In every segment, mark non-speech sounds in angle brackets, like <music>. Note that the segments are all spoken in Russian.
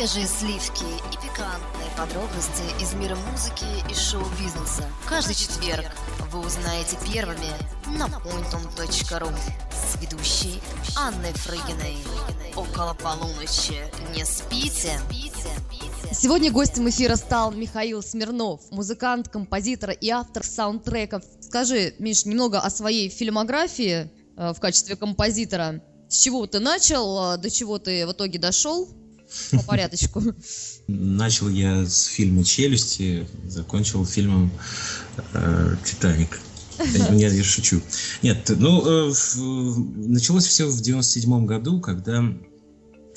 Свежие сливки и пикантные подробности из мира музыки и шоу-бизнеса. Каждый четверг вы узнаете первыми на pointon.ru с ведущей Анной Фрыгиной. Около полуночи. Не спите. Сегодня гостем эфира стал Михаил Смирнов, музыкант, композитор и автор саундтреков. Скажи, Миш, немного о своей фильмографии э, в качестве композитора. С чего ты начал, э, до чего ты в итоге дошел? По порядочку. Начал я с фильма «Челюсти», закончил фильмом э, «Титаник». Нет, я шучу. Нет, ну, э, началось все в 97 году, когда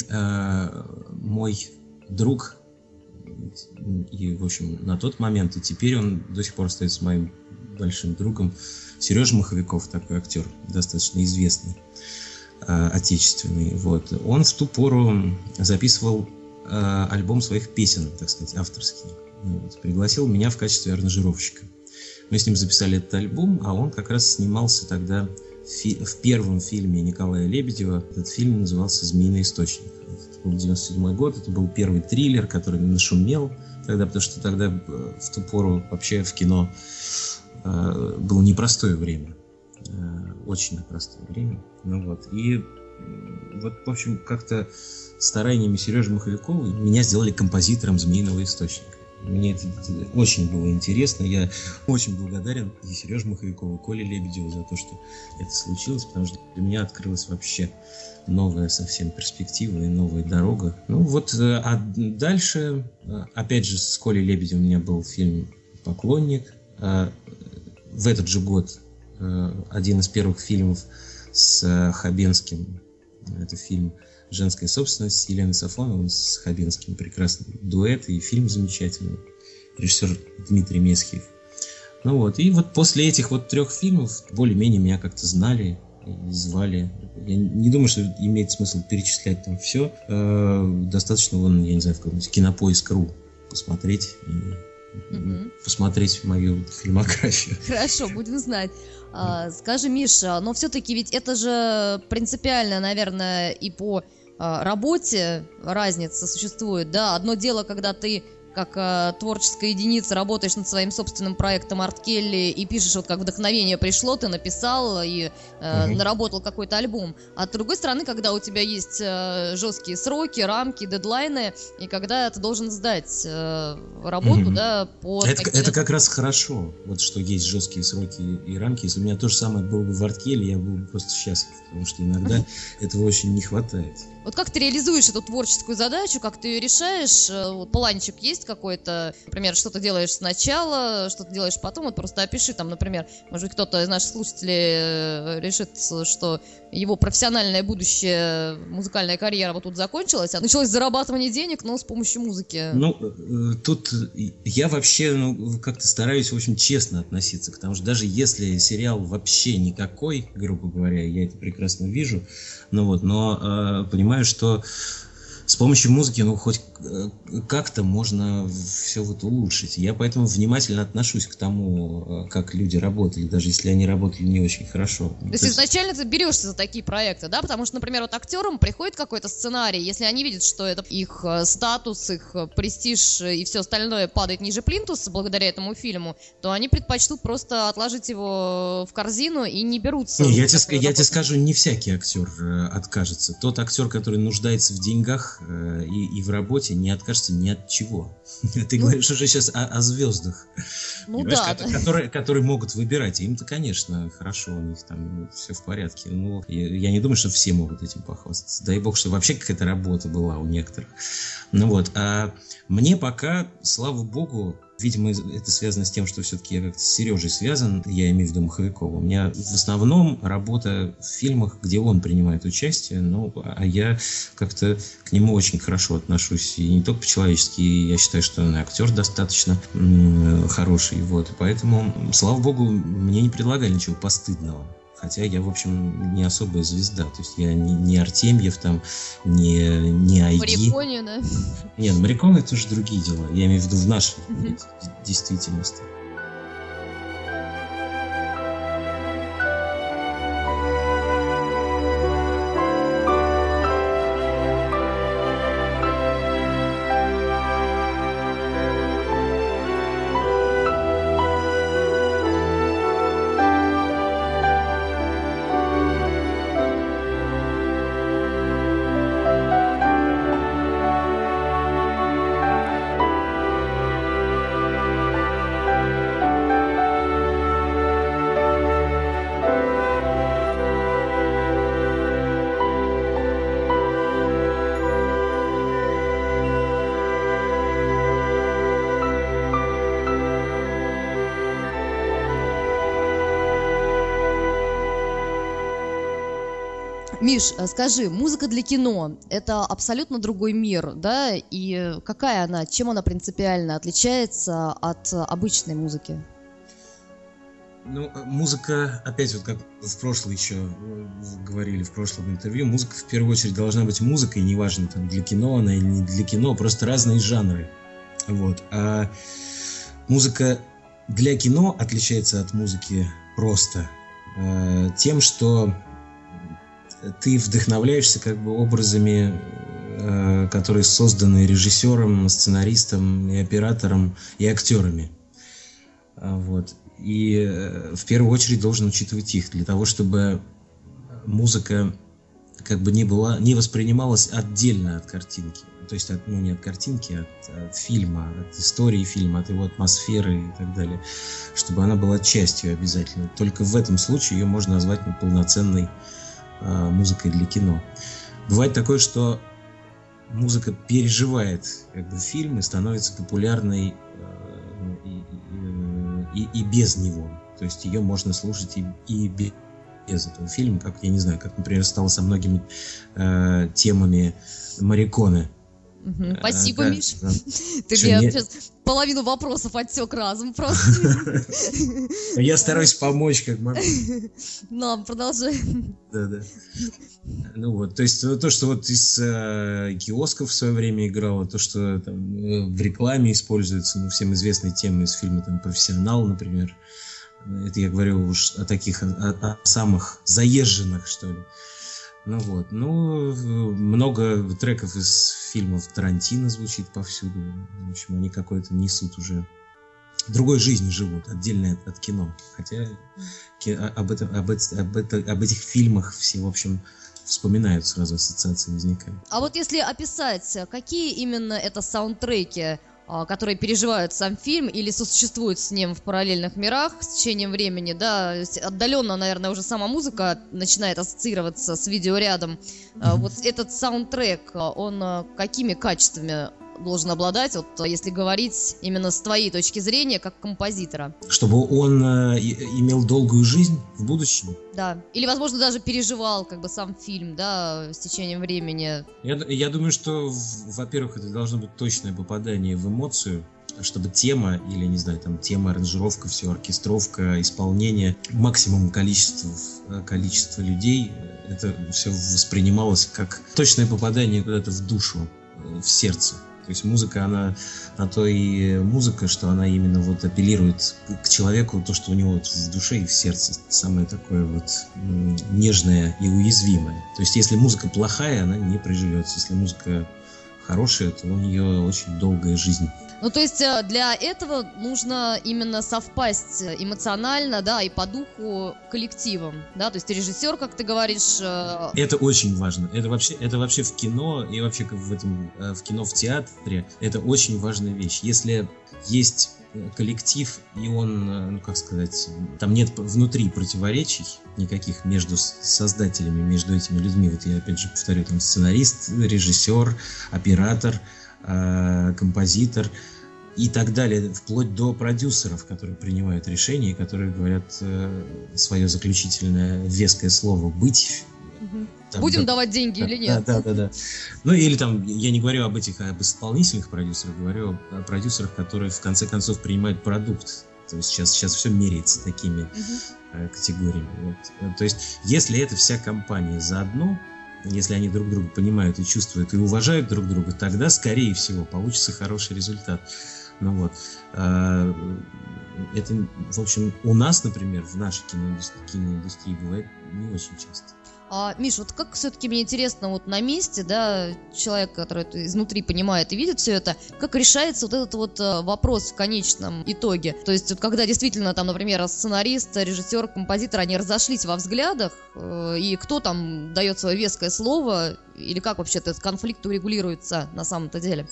э, мой друг, и, в общем, на тот момент, и теперь он до сих пор остается моим большим другом, Сережа Маховиков, такой актер, достаточно известный. Э, отечественный. Вот. Он в ту пору записывал э, альбом своих песен, так сказать, авторский. Вот. Пригласил меня в качестве аранжировщика. Мы с ним записали этот альбом, а он как раз снимался тогда в, в первом фильме Николая Лебедева. Этот фильм назывался «Змеиный источник». Это был 97 год, это был первый триллер, который нашумел тогда, потому что тогда э, в ту пору вообще в кино э, было непростое время. Э, очень непростое время. Ну вот. И вот, в общем, как-то стараниями Сережи Маховикова меня сделали композитором «Змеиного источника». Мне это, это очень было интересно. Я очень благодарен и Сереже Маховикову, и Коле Лебедеву за то, что это случилось, потому что для меня открылась вообще новая совсем перспектива и новая дорога. Ну вот, э, а дальше, э, опять же, с Колей Лебедевым у меня был фильм «Поклонник». В этот же год один из первых фильмов с э, Хабенским. Это фильм «Женская собственность» с Еленой Сафоновой, с Хабенским. Прекрасный дуэт и фильм замечательный. Режиссер Дмитрий Месхиев. Ну вот, и вот после этих вот трех фильмов более-менее меня как-то знали звали. Я не думаю, что имеет смысл перечислять там все. Э, достаточно, вон, я не знаю, в каком-нибудь кинопоиск.ру посмотреть угу. посмотреть мою фильмографию. Хорошо, будем знать. А, скажи, Миша, но все-таки ведь это же принципиально, наверное, и по а, работе разница существует, да? Одно дело, когда ты как э, творческая единица работаешь над своим собственным проектом Арт Келли и пишешь, вот как вдохновение пришло, ты написал и э, угу. наработал какой-то альбом. А с другой стороны, когда у тебя есть э, жесткие сроки, рамки, дедлайны, и когда ты должен сдать э, работу, угу. да, по... Это, это как раз хорошо, вот что есть жесткие сроки и рамки. Если у меня то же самое было бы в Арт Келли, я был бы просто счастлив, потому что иногда этого очень не хватает. Вот как ты реализуешь эту творческую задачу, как ты ее решаешь? Э, планчик есть какой-то, например, что ты делаешь сначала, что ты делаешь потом, вот просто опиши там, например, может быть, кто-то из наших слушателей э, решит, что его профессиональное будущее, музыкальная карьера вот тут закончилась, а началось зарабатывание денег, но с помощью музыки. Ну, э, тут я вообще ну, как-то стараюсь очень честно относиться к тому, что даже если сериал вообще никакой, грубо говоря, я это прекрасно вижу, ну вот, но понимаю, понимаю, что с помощью музыки, ну, хоть э, как-то можно все вот улучшить. Я поэтому внимательно отношусь к тому, э, как люди работали, даже если они работали не очень хорошо. То, То есть изначально ты берешься за такие проекты, да? Потому что, например, вот актерам приходит какой-то сценарий, если они видят, что это их э, статус, их престиж и все остальное падает ниже плинтуса благодаря этому фильму, то они предпочтут просто отложить его в корзину и не берутся. Не, я, тебе, я тебе скажу, не всякий актер откажется. Тот актер, который нуждается в деньгах, Э, и, и в работе не откажется ни от чего. <laughs> Ты ну, говоришь уже сейчас о, о звездах, ну, да, которые, которые могут выбирать. Им-то, конечно, хорошо, у них там все в порядке. Но я, я не думаю, что все могут этим похвастаться. Дай бог, что вообще какая-то работа была у некоторых. Ну вот, а мне пока, слава богу, Видимо, это связано с тем, что все-таки я как-то с Сережей связан, я имею в виду Маховикова. У меня в основном работа в фильмах, где он принимает участие, ну, а я как-то к нему очень хорошо отношусь. И не только по-человечески, я считаю, что он актер достаточно хороший. Вот. Поэтому, слава богу, мне не предлагали ничего постыдного. Хотя я, в общем, не особая звезда. То есть я не, не Артемьев, там, не, не Айги. Мариконе, да? Нет, Мариконе это уже другие дела. Я имею в виду в нашей действительности. Миш, э, скажи, музыка для кино – это абсолютно другой мир, да? И какая она, чем она принципиально отличается от обычной музыки? Ну, э, музыка, опять вот как в прошлом еще э, говорили, в прошлом интервью, музыка в первую очередь должна быть музыкой, неважно, там, для кино она или не для кино, просто разные жанры. Вот. А музыка для кино отличается от музыки просто э, тем, что ты вдохновляешься как бы образами, э, которые созданы режиссером, сценаристом и оператором и актерами. А, вот. И э, в первую очередь должен учитывать их для того, чтобы музыка как бы не была, не воспринималась отдельно от картинки. То есть, от, ну, не от картинки, а от, от фильма, от истории фильма, от его атмосферы и так далее. Чтобы она была частью обязательно. Только в этом случае ее можно назвать полноценной музыкой для кино. Бывает такое, что музыка переживает как бы, фильм и становится популярной э, и, и, и без него. То есть ее можно слушать и, и без этого фильма, как, я не знаю, как, например, стало со многими э, темами Мариконы Угу, спасибо, да, Миш. Да. <laughs> Ты мне не... сейчас половину вопросов отсек разом просто. <laughs> Я стараюсь помочь, как могу. <laughs> Ну, продолжай. Да, да. Ну вот, то есть то, что вот из э, киосков в свое время играло, то, что там, э, в рекламе используется, ну, всем известные темы из фильма там «Профессионал», например. Это я говорю уж о таких, о, о самых заезженных, что ли. Ну вот, ну, много треков из фильмов Тарантино звучит повсюду. В общем, они какой-то несут уже другой жизнью живут, отдельно от, кино. Хотя об, этом, об, об, об этих фильмах все, в общем, вспоминают, сразу ассоциации возникают. А вот если описать, какие именно это саундтреки а, которые переживают сам фильм или сосуществуют с ним в параллельных мирах с течением времени, да, отдаленно, наверное, уже сама музыка начинает ассоциироваться с видеорядом. Mm-hmm. Вот этот саундтрек, а, он какими качествами должен обладать, вот если говорить именно с твоей точки зрения, как композитора? Чтобы он э, имел долгую жизнь в будущем? Да. Или, возможно, даже переживал как бы сам фильм, да, с течением времени. Я, я думаю, что, во-первых, это должно быть точное попадание в эмоцию, чтобы тема или, не знаю, там тема, аранжировка, все, оркестровка, исполнение максимум количества, э, количества людей, это все воспринималось как точное попадание куда-то в душу, э, в сердце. То есть музыка, она на то и музыка, что она именно вот апеллирует к человеку, то, что у него вот в душе и в сердце самое такое вот нежное и уязвимое. То есть если музыка плохая, она не приживется. Если музыка хорошая, то у нее очень долгая жизнь. Ну, то есть э, для этого нужно именно совпасть эмоционально, да, и по духу коллективом, да, то есть режиссер, как ты говоришь... Э, это очень важно. Это вообще, это вообще в кино и вообще в этом, э, в кино, в театре, это очень важная вещь. Если есть коллектив, и он, ну как сказать, там нет внутри противоречий никаких между создателями, между этими людьми. Вот я опять же повторю, там сценарист, режиссер, оператор, композитор – и так далее, вплоть до продюсеров, которые принимают решения, которые говорят э, свое заключительное веское слово «быть». Там, Будем да, давать деньги да, или нет? Да, да, да, да. Ну или там, я не говорю об этих, об исполнительных продюсерах, говорю о продюсерах, которые в конце концов принимают продукт. То есть сейчас, сейчас все меряется такими uh категориями. Вот. То есть если эта вся компания заодно, если они друг друга понимают и чувствуют и уважают друг друга, тогда, скорее всего, получится хороший результат. Ну вот. А, это, в общем, у нас, например, в нашей киноиндустрии, киноиндустрии бывает не очень часто. А, Миш, вот как все-таки мне интересно, вот на месте, да, человек, который изнутри понимает и видит все это, как решается вот этот вот э, вопрос в конечном итоге? То есть, вот, когда действительно там, например, сценарист, режиссер, композитор, они разошлись во взглядах, э, и кто там дает свое веское слово, или как вообще этот конфликт урегулируется на самом-то деле?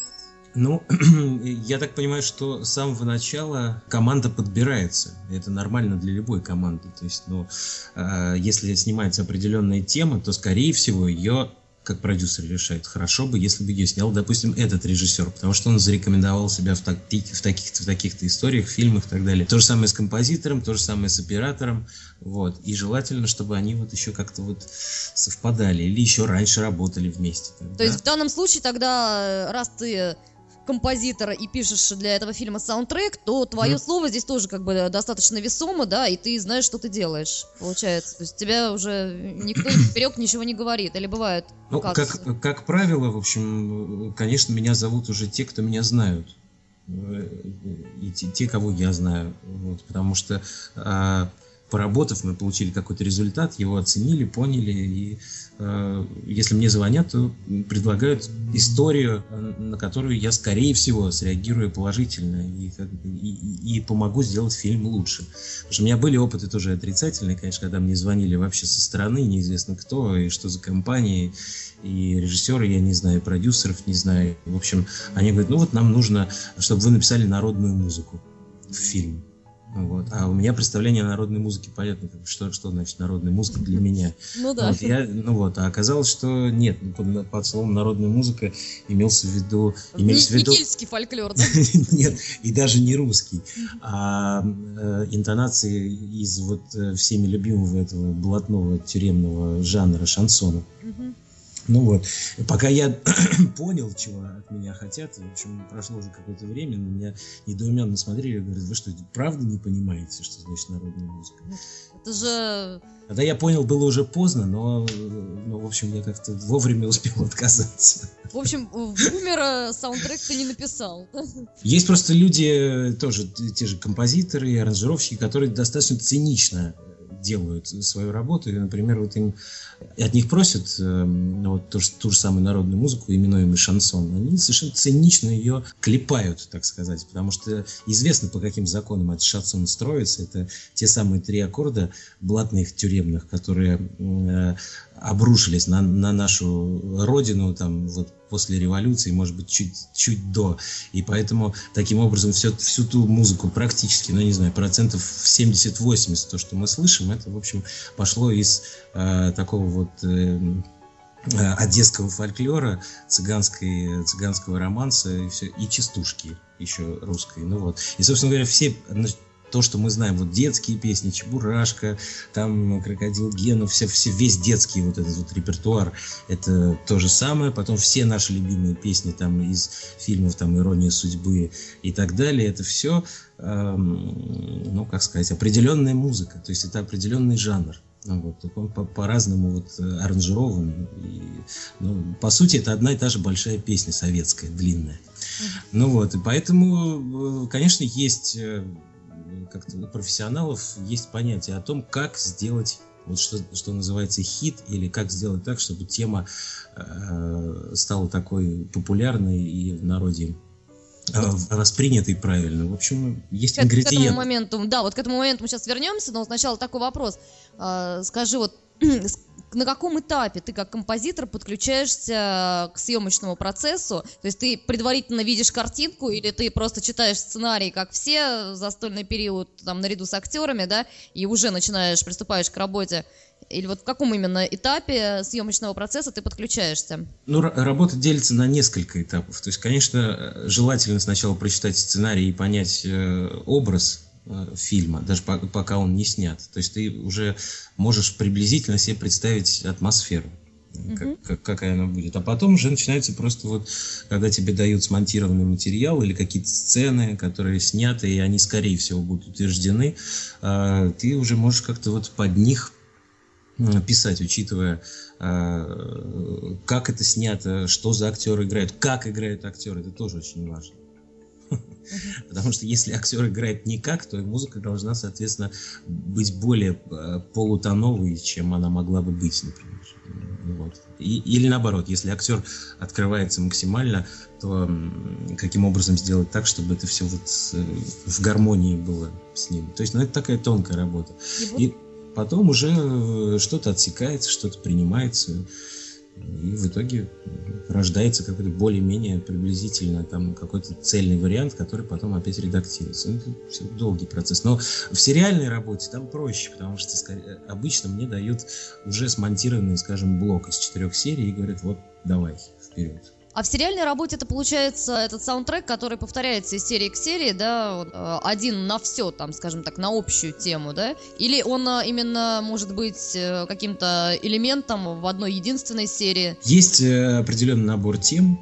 Ну, <clears throat> я так понимаю, что с самого начала команда подбирается. Это нормально для любой команды. То есть, ну, э, если снимается определенная тема, то, скорее всего, ее как продюсер решает, хорошо бы, если бы ее снял, допустим, этот режиссер, потому что он зарекомендовал себя в, таки, в, таких-то, в таких-то историях, фильмах и так далее. То же самое с композитором, то же самое с оператором, вот. И желательно, чтобы они вот еще как-то вот совпадали или еще раньше работали вместе. То да? есть в данном случае тогда, раз ты композитора и пишешь для этого фильма саундтрек, то твое mm. слово здесь тоже как бы достаточно весомо, да, и ты знаешь, что ты делаешь, получается. То есть тебя уже никто <coughs> вперед ничего не говорит, или бывает? Ну, как, как, как правило, в общем, конечно, меня зовут уже те, кто меня знают. И те, те кого я знаю. Вот, потому что а, поработав, мы получили какой-то результат, его оценили, поняли, и э, если мне звонят, то предлагают историю, на которую я, скорее всего, среагирую положительно и, и, и помогу сделать фильм лучше. Потому что у меня были опыты тоже отрицательные, конечно, когда мне звонили вообще со стороны, неизвестно кто и что за компания, и режиссеры, я не знаю, продюсеров не знаю. В общем, они говорят, ну вот нам нужно, чтобы вы написали народную музыку в фильм. Вот. А у меня представление о народной музыке понятно, что, что значит народная музыка для <laughs> меня. Ну да. Вот, я, ну вот, а оказалось, что нет, под, под словом народная музыка имелся в виду... Имелись в виду... Никельский фольклор, да? <laughs> нет, и даже не русский, а э, интонации из вот э, всеми любимого этого блатного тюремного жанра шансона. Угу. Ну вот, пока я <clears throat> понял, чего от меня хотят, в общем, прошло уже какое-то время, на меня недоуменно смотрели и говорят, вы что, правда не понимаете, что значит народная музыка? Ну, это же... Когда я понял, было уже поздно, но, ну, в общем, я как-то вовремя успел отказаться. В общем, бумера саундтрек ты не написал. Есть просто люди, тоже те же композиторы и аранжировщики, которые достаточно цинично делают свою работу. И, например, вот им от них просят э, вот ту, ту же самую народную музыку, именуемый шансон. Они совершенно цинично ее клепают, так сказать, потому что известно, по каким законам этот шансон строится. Это те самые три аккорда блатных тюремных, которые э, обрушились на, на нашу родину там вот после революции, может быть, чуть, чуть до. И поэтому таким образом все, всю ту музыку практически, ну не знаю, процентов 70-80 то, что мы слышим, это, в общем, пошло из э, такого вот э, э, одесского фольклора, цыганской, цыганского романса и, все, и частушки еще русской. Ну вот. И, собственно говоря, все то, что мы знаем, вот детские песни, Чебурашка, там Крокодил Гена, все, все, весь детский вот этот вот репертуар, это то же самое. Потом все наши любимые песни там из фильмов, там «Ирония судьбы» и так далее, это все, эм, ну, как сказать, определенная музыка, то есть это определенный жанр. Ну, вот, он по- по-разному вот э, аранжирован. И, ну, по сути, это одна и та же большая песня советская, длинная. Mm-hmm. Ну вот, и поэтому, э, конечно, есть э, как-то у профессионалов есть понятие о том, как сделать вот что, что называется хит, или как сделать так, чтобы тема э, стала такой популярной и в народе э, воспринятой правильно. В общем, есть к, ингредиенты. К этому моменту, да, вот к этому моменту мы сейчас вернемся, но сначала такой вопрос. Э, скажи, вот <clears throat> на каком этапе ты как композитор подключаешься к съемочному процессу? То есть ты предварительно видишь картинку или ты просто читаешь сценарий, как все, застольный период, там, наряду с актерами, да, и уже начинаешь, приступаешь к работе? Или вот в каком именно этапе съемочного процесса ты подключаешься? Ну, работа делится на несколько этапов. То есть, конечно, желательно сначала прочитать сценарий и понять э, образ Э, фильма, даже по, пока он не снят. То есть ты уже можешь приблизительно себе представить атмосферу, mm-hmm. как, как, какая она будет. А потом уже начинается просто вот, когда тебе дают смонтированный материал или какие-то сцены, которые сняты, и они, скорее всего, будут утверждены, э, ты уже можешь как-то вот под них писать, учитывая, э, как это снято, что за актеры играют, как играют актеры, это тоже очень важно. Потому что если актер играет никак, то и музыка должна, соответственно, быть более э, полутоновой, чем она могла бы быть, например. Вот. И, или наоборот, если актер открывается максимально, то каким образом сделать так, чтобы это все вот э, в гармонии было с ним. То есть, ну, это такая тонкая работа. И, и потом уже э, что-то отсекается, что-то принимается. И в итоге рождается какой-то более-менее приблизительно там какой-то цельный вариант, который потом опять редактируется. Ну, это долгий процесс. Но в сериальной работе там проще, потому что обычно мне дают уже смонтированный, скажем, блок из четырех серий и говорят, вот давай, вперед. А в сериальной работе это получается этот саундтрек, который повторяется из серии к серии, да, э, один на все, там, скажем так, на общую тему, да? Или он э, именно может быть э, каким-то элементом в одной единственной серии? Есть определенный набор тем,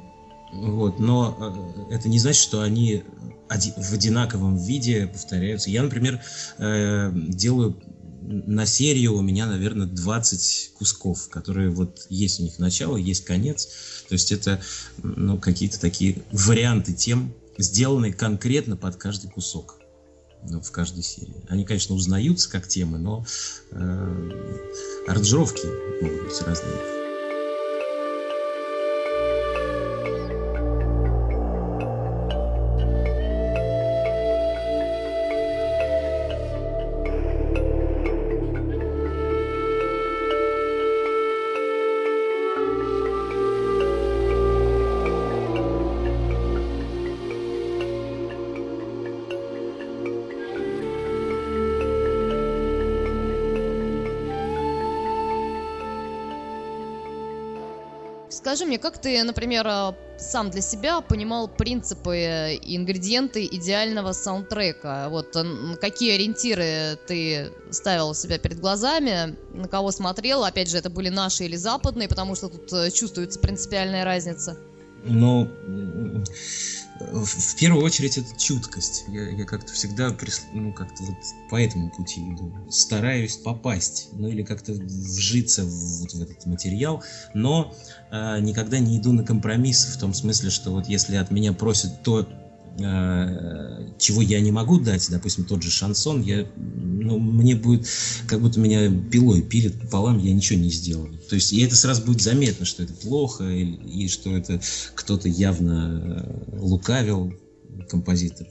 вот, но это не значит, что они в одинаковом виде повторяются. Я, например, делаю на серию у меня, наверное, 20 кусков, которые вот есть у них начало, есть конец. То есть это ну, какие-то такие варианты тем, сделанные конкретно под каждый кусок ну, в каждой серии. Они, конечно, узнаются как темы, но э, аранжировки могут быть разные. Скажи мне, как ты, например, а, сам для себя понимал принципы и ингредиенты идеального саундтрека? Вот какие ориентиры ты ставил себя перед глазами, на кого смотрел? Опять же, это были наши или западные, потому что тут э, чувствуется принципиальная разница. Ну, в первую очередь это чуткость. Я, я как-то всегда прис... ну, как-то вот по этому пути иду. Стараюсь попасть, ну или как-то вжиться в, вот в этот материал, но э, никогда не иду на компромиссы в том смысле, что вот если от меня просят то, чего я не могу дать, допустим, тот же шансон, я, ну, мне будет, как будто меня пилой пилит пополам, я ничего не сделаю. То есть, и это сразу будет заметно, что это плохо, и, и что это кто-то явно э, лукавил, композитор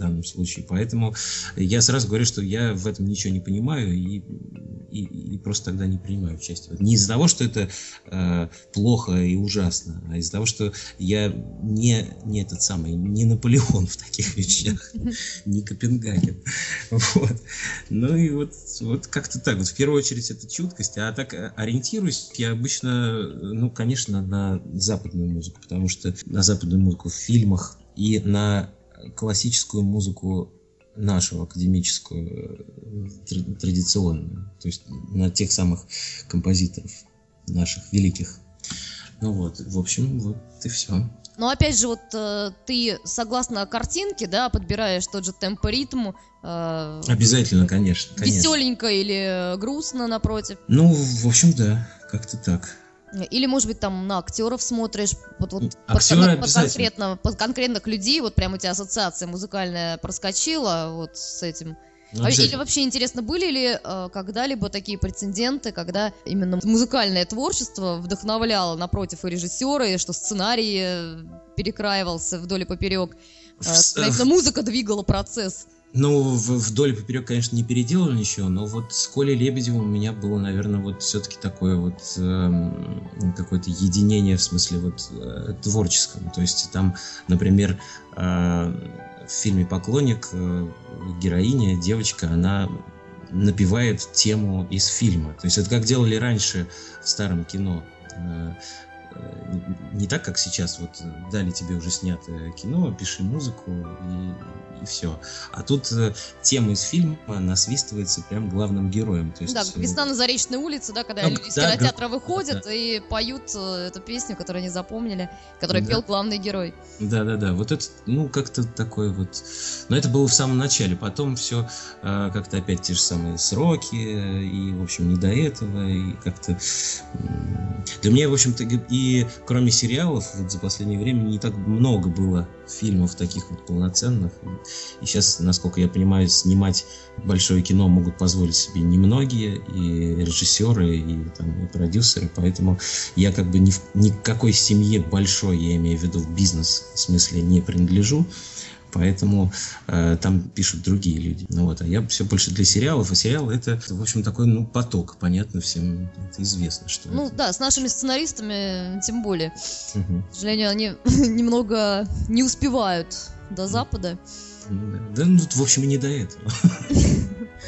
данном случае. Поэтому я сразу говорю, что я в этом ничего не понимаю и, и, и просто тогда не принимаю участие. Не из-за того, что это э, плохо и ужасно, а из-за того, что я не, не этот самый, не Наполеон в таких <laughs> вещах, не Копенгаген. Вот. Ну и вот, вот как-то так. Вот в первую очередь это чуткость, а так ориентируюсь я обычно, ну, конечно, на западную музыку, потому что на западную музыку в фильмах и на классическую музыку нашу академическую э, традиционную, то есть на тех самых композиторов наших великих. Ну вот, в общем, вот и все. Но опять же, вот э, ты согласно картинке, да, подбираешь тот же темп ритм. Э, Обязательно, конечно, конечно. Веселенько или грустно напротив. Ну, в общем, да, как-то так. Или, может быть, там на актеров смотришь, вот, вот Актеры под, под, конкретно, под конкретных людей, вот прям у тебя ассоциация музыкальная проскочила вот с этим. Ну, а, или вообще интересно, были ли э, когда-либо такие прецеденты, когда именно музыкальное творчество вдохновляло напротив и режиссера, и что сценарий э, перекраивался вдоль и поперек, э, музыка двигала процесс? Ну, вдоль поперек, конечно, не переделали ничего, но вот с Колей Лебедевым у меня было, наверное, вот все-таки такое вот э, какое-то единение в смысле вот э, творческом. То есть там, например, э, в фильме «Поклонник» э, героиня, девочка, она напевает тему из фильма. То есть это как делали раньше в старом кино. Э, Э, не так, как сейчас, вот дали тебе уже снятое кино, пиши музыку и, и все. А тут э, тема из фильма насвистывается прям главным героем. То есть, да, «Весна на Заречной улице», да, когда ну, люди да, из кинотеатра да, выходят да. и поют э, эту песню, которую они запомнили, которую да. пел главный герой. Да-да-да, вот это, ну, как-то такое вот... Но это было в самом начале, потом все э, как-то опять те же самые сроки, и, в общем, не до этого, и как-то... Для меня, в общем-то, и кроме сериалов, вот за последнее время не так много было фильмов таких вот полноценных. И сейчас, насколько я понимаю, снимать большое кино могут позволить себе немногие, и режиссеры, и, там, и продюсеры, поэтому я как бы ни, в, ни какой семье большой, я имею в виду в бизнес смысле, не принадлежу. Поэтому э, там пишут другие люди. Ну вот, а я все больше для сериалов, а сериал это, в общем, такой, ну, поток, понятно всем, это известно, что Ну это. да, с нашими сценаристами тем более. Угу. К сожалению, они <laughs> немного не успевают до Запада. Ну, да, ну, в общем, и не до этого. <laughs>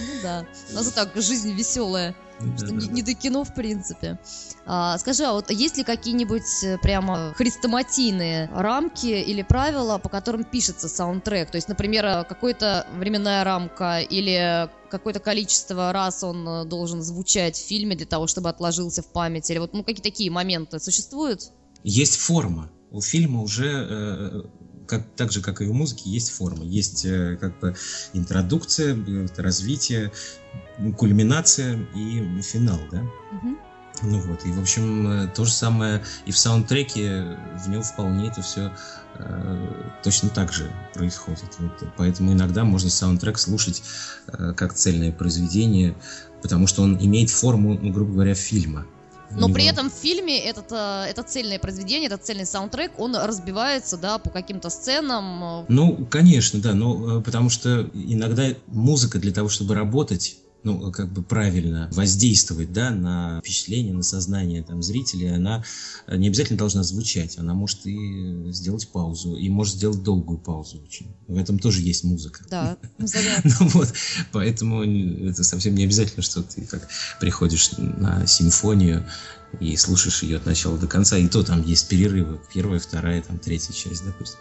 Ну да. У нас и так жизнь веселая. Что не, не до кино, в принципе. А, скажи, а вот есть ли какие-нибудь э, прямо хрестоматийные рамки или правила, по которым пишется саундтрек? То есть, например, э, какая-то временная рамка или какое-то количество раз он э, должен звучать в фильме для того, чтобы отложился в памяти? Или вот ну, какие такие моменты существуют? Есть форма. У фильма уже как, так же, как и у музыки, есть форма. Есть э, как бы интродукция, развитие, кульминация и финал, да? Угу. Ну вот, и в общем, э, то же самое и в саундтреке, в нем вполне это все э, точно так же происходит. Вот, поэтому иногда можно саундтрек слушать э, как цельное произведение, потому что он имеет форму, ну, грубо говоря, фильма. Но при этом в фильме этот, э, это цельное произведение, этот цельный саундтрек, он разбивается, да, по каким-то сценам. Ну, конечно, да, но э, потому что иногда музыка для того, чтобы работать, ну, как бы правильно воздействовать, да, на впечатление, на сознание там зрителей, она не обязательно должна звучать, она может и сделать паузу, и может сделать долгую паузу очень. В этом тоже есть музыка. Да, <laughs> ну, вот, поэтому это совсем не обязательно, что ты как приходишь на симфонию и слушаешь ее от начала до конца, и то там есть перерывы, первая, вторая, там третья часть, допустим.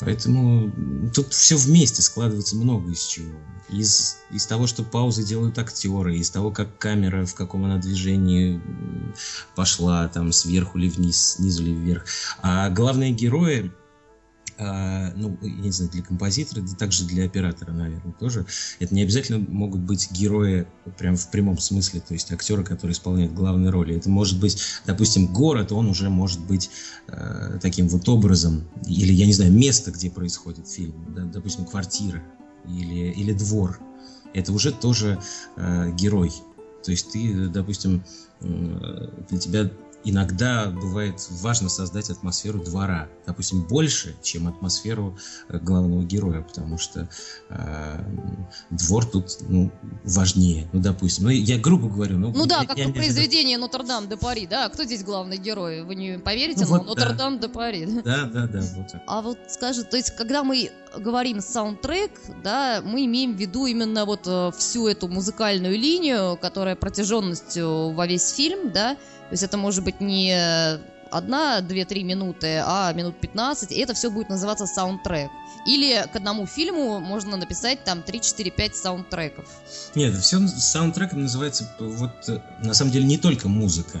Поэтому тут все вместе складывается много из чего. Из, из того, что паузы делают актеры, из того, как камера, в каком она движении пошла, там сверху или вниз, снизу или вверх. А главные герои, а, ну, я не знаю, для композитора, да также для оператора, наверное, тоже. Это не обязательно могут быть герои прям в прямом смысле, то есть актеры, которые исполняют главные роли. Это может быть, допустим, город, он уже может быть э, таким вот образом, или, я не знаю, место, где происходит фильм, да, допустим, квартира или, или двор. Это уже тоже э, герой. То есть ты, допустим, для тебя иногда бывает важно создать атмосферу двора, допустим, больше, чем атмосферу э, главного героя, потому что э, двор тут ну, важнее. Ну, допустим, ну, я грубо говорю. Ну, ну да, я, как я, в произведении Нотр-Дам де Пари, да? Кто здесь главный герой? Вы не поверите, ну, но вот, Нотр-Дам да. де Пари. Да, да, да. Вот так. А вот скажи, то есть, когда мы говорим саундтрек, да, мы имеем в виду именно вот э, всю эту музыкальную линию, которая протяженностью во весь фильм, да, то есть это может быть не одна, две, три минуты, а минут 15, и это все будет называться саундтрек. Или к одному фильму можно написать там 3, 4, 5 саундтреков. Нет, все саундтреком называется вот на самом деле не только музыка.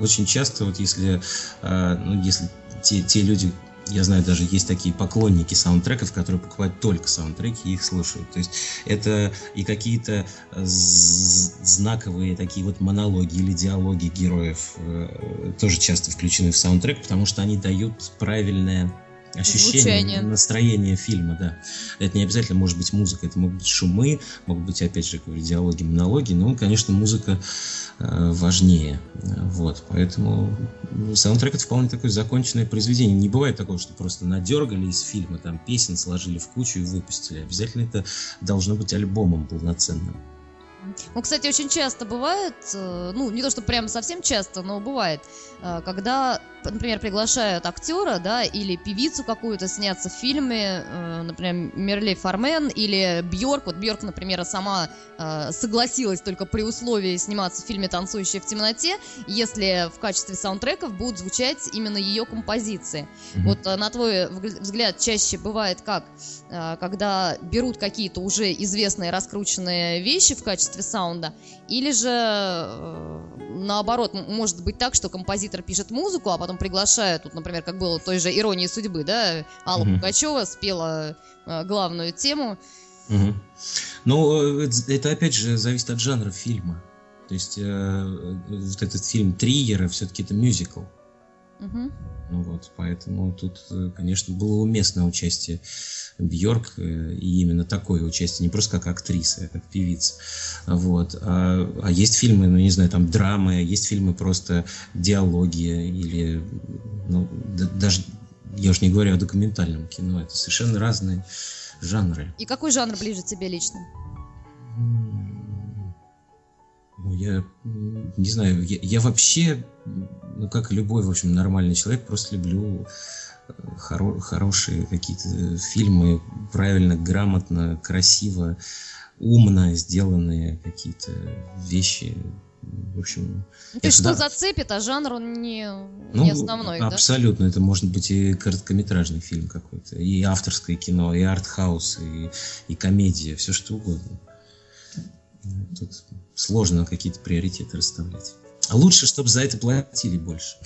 Очень часто вот если, э, ну, если те, те люди, я знаю, даже есть такие поклонники саундтреков, которые покупают только саундтреки и их слушают. То есть это и какие-то знаковые такие вот монологи или диалоги героев э, тоже часто включены в саундтрек, потому что они дают правильное ощущение, Звучание. настроение фильма, да. Это не обязательно может быть музыка, это могут быть шумы, могут быть, опять же, говорю, диалоги, монологи, но, конечно, музыка э, важнее. Вот, поэтому саундтрек это вполне такое законченное произведение. Не бывает такого, что просто надергали из фильма там песен, сложили в кучу и выпустили. Обязательно это должно быть альбомом полноценным. Ну, кстати, очень часто бывает, э, ну, не то, что прям совсем часто, но бывает, э, когда, например, приглашают актера, да, или певицу какую-то сняться в фильме, э, например, Мерлей Фармен или Бьорк. Вот Бьорк, например, сама согласилась только при условии сниматься в фильме «Танцующая в темноте», если в качестве саундтреков будут звучать именно ее композиции. Mm-hmm. Вот на твой взгляд чаще бывает как, когда берут какие-то уже известные раскрученные вещи в качестве качестве саунда. Или же э, наоборот, может быть так, что композитор пишет музыку, а потом приглашает, тут, например, как было той же «Иронии судьбы», да, Алла угу. Пугачева спела э, главную тему. Угу. Ну, это опять же зависит от жанра фильма. То есть э, вот этот фильм Триера все-таки это мюзикл. Угу. Ну вот, поэтому тут, э, конечно, было уместное участие Бьорк, э, и именно такое участие, не просто как актриса, а как певица. Вот. А, а есть фильмы, ну, не знаю, там драмы, есть фильмы просто диалоги, или, ну, даже Я уж не говорю о документальном кино, это совершенно разные жанры. И какой жанр ближе тебе лично? Ну, я не знаю, я, я вообще, ну, как любой, в общем, нормальный человек, просто люблю э, хоро хорошие какие-то фильмы, правильно, грамотно, красиво, умно сделанные какие-то вещи. В общем... Ну, то есть что зацепит, а жанр он не, ну, не основной, Абсолютно. Да? Это может быть и короткометражный фильм какой-то, и авторское кино, и артхаус, и, и комедия, все что угодно. Тут сложно какие-то приоритеты расставлять. А лучше, чтобы за это платили больше.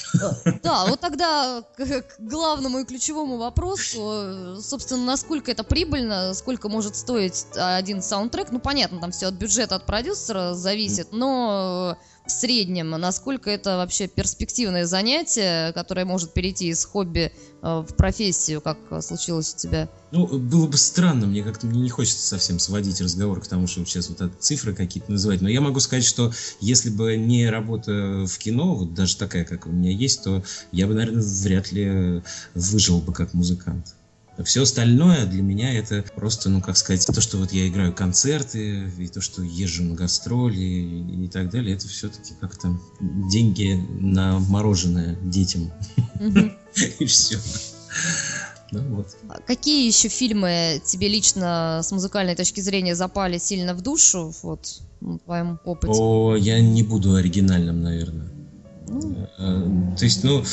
Да, вот тогда к, главному и ключевому вопросу, собственно, насколько это прибыльно, сколько может стоить один саундтрек. Ну, понятно, там все от бюджета, от продюсера зависит, но в среднем, насколько это вообще перспективное занятие, которое может перейти из хобби э, в профессию, как случилось у тебя? Ну, было бы странно, мне как-то мне не хочется совсем сводить разговор к тому, что сейчас вот цифры какие-то называть, но я могу сказать, что если бы не работа в кино, вот даже такая, как у меня есть, то я бы, наверное, вряд ли выжил бы как музыкант. Все остальное для меня это просто, ну, как сказать, то, что вот я играю концерты, и то, что езжу на гастроли и, и так далее, это все-таки как-то деньги на мороженое детям. <laughs> И все. Ну, вот. А какие еще фильмы тебе лично с музыкальной точки зрения запали сильно в душу, вот, в твоем опыте? О, я не буду оригинальным, наверное. Ну. Э, то есть, ну,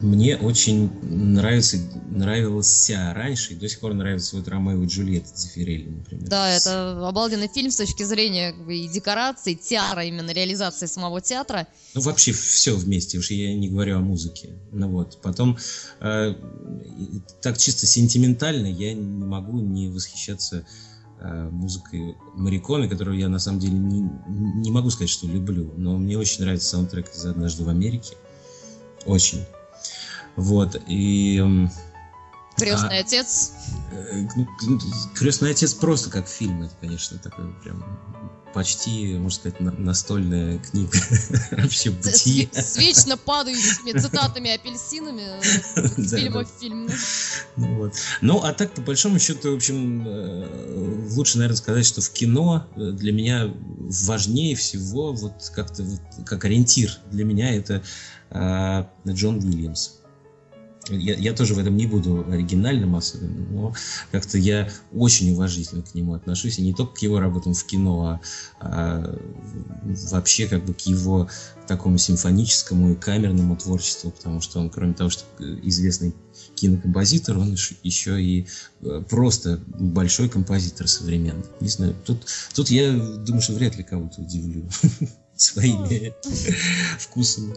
мне очень нравится, нравился раньше и до сих пор нравится вот Ромео и Джульетта Дзефирелли, например. Да, это обалденный фильм с точки зрения как бы, и декораций, театра, именно реализации самого театра. Ну, вообще все вместе, уж я не говорю о музыке. Ну вот, потом э, так чисто сентиментально я не могу не восхищаться э, музыкой Мариконы, которую я на самом деле не, не могу сказать, что люблю, но мне очень нравится саундтрек из «Однажды в Америке». Очень. Вот, и... Крестный а, отец? Э, ну, Крестный отец просто как фильм, это, конечно, такой прям почти, можно сказать, настольная книга <laughs> вообще бытия. С вечно падающими цитатами апельсинами <laughs> фильма в фильм. Ну, ну, а так, по большому счету, в общем, э, лучше, наверное, сказать, что в кино э, для меня важнее всего, вот как-то, как ориентир для меня это Джон Уильямс. Я, я тоже в этом не буду оригинальным особенно, но как-то я очень уважительно к нему отношусь, и не только к его работам в кино, а, а вообще как бы к его такому симфоническому и камерному творчеству, потому что он, кроме того, что известный кинокомпозитор, он еще и э, просто большой композитор современный. Не знаю, тут, тут я думаю, что вряд ли кого-то удивлю. <laughs> своими <laughs> вкусами.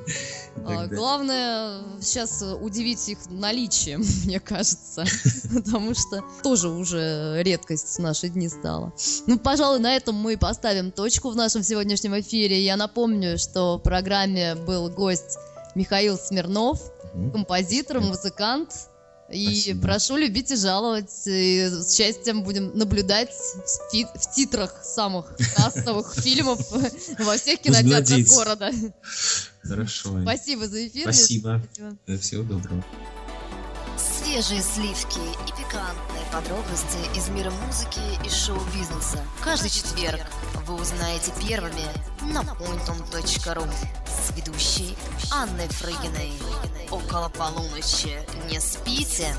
А, главное сейчас удивить их наличием, <laughs> мне кажется, <laughs> потому что тоже уже редкость в наши дни стала. Ну, пожалуй, на этом мы поставим точку в нашем сегодняшнем эфире. Я напомню, что в программе был гость Михаил Смирнов, композитор, музыкант, и Спасибо. прошу любить и жаловать. И с счастьем будем наблюдать в, ти- в титрах самых кассовых <laughs> фильмов во всех кинотеатрах города. Хорошо. Спасибо за эфир. Спасибо. Всего доброго. Свежие сливки и пикантные подробности из мира музыки и шоу-бизнеса. Каждый четверг вы узнаете первыми на pointum.ru с ведущей Анной Фрыгиной. Около полуночи не спите.